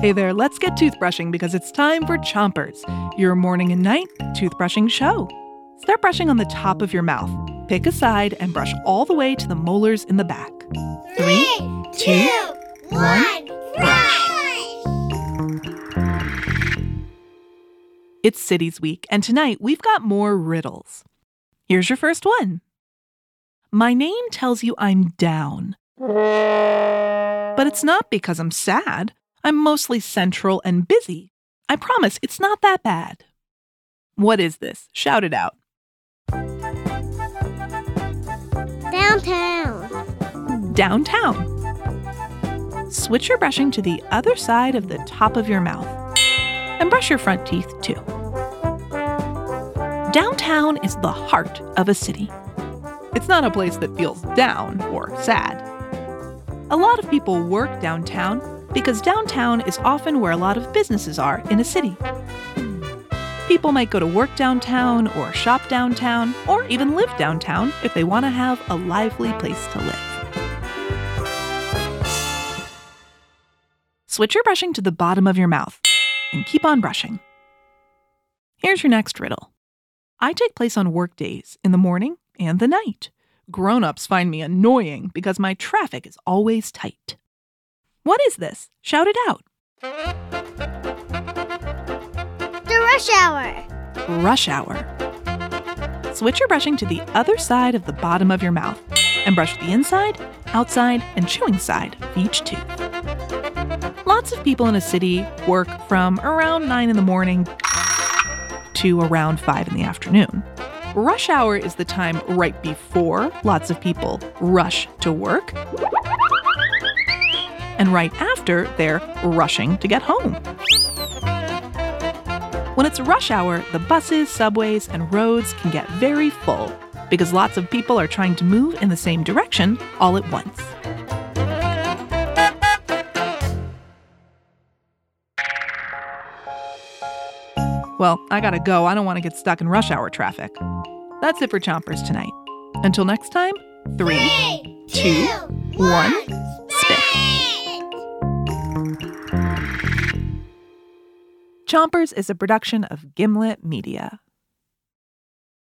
Hey there, let's get toothbrushing because it's time for Chompers, your morning and night toothbrushing show. Start brushing on the top of your mouth. Pick a side and brush all the way to the molars in the back. Three, two, one, brush. It's Cities Week, and tonight we've got more riddles. Here's your first one. My name tells you I'm down. But it's not because I'm sad. I'm mostly central and busy. I promise it's not that bad. What is this? Shout it out. Downtown. Downtown. Switch your brushing to the other side of the top of your mouth. And brush your front teeth too. Downtown is the heart of a city. It's not a place that feels down or sad. A lot of people work downtown because downtown is often where a lot of businesses are in a city. People might go to work downtown or shop downtown or even live downtown if they want to have a lively place to live. Switch your brushing to the bottom of your mouth and keep on brushing. Here's your next riddle. I take place on work days in the morning and the night. Grown ups find me annoying because my traffic is always tight. What is this? Shout it out. The rush hour. Rush hour. Switch your brushing to the other side of the bottom of your mouth and brush the inside, outside, and chewing side of each tooth. Lots of people in a city work from around 9 in the morning to around 5 in the afternoon. Rush hour is the time right before lots of people rush to work, and right after they're rushing to get home. When it's rush hour, the buses, subways, and roads can get very full because lots of people are trying to move in the same direction all at once. Well, I gotta go. I don't want to get stuck in rush hour traffic. That's it for Chompers tonight. Until next time, three, two, one, spit. Chompers is a production of Gimlet Media.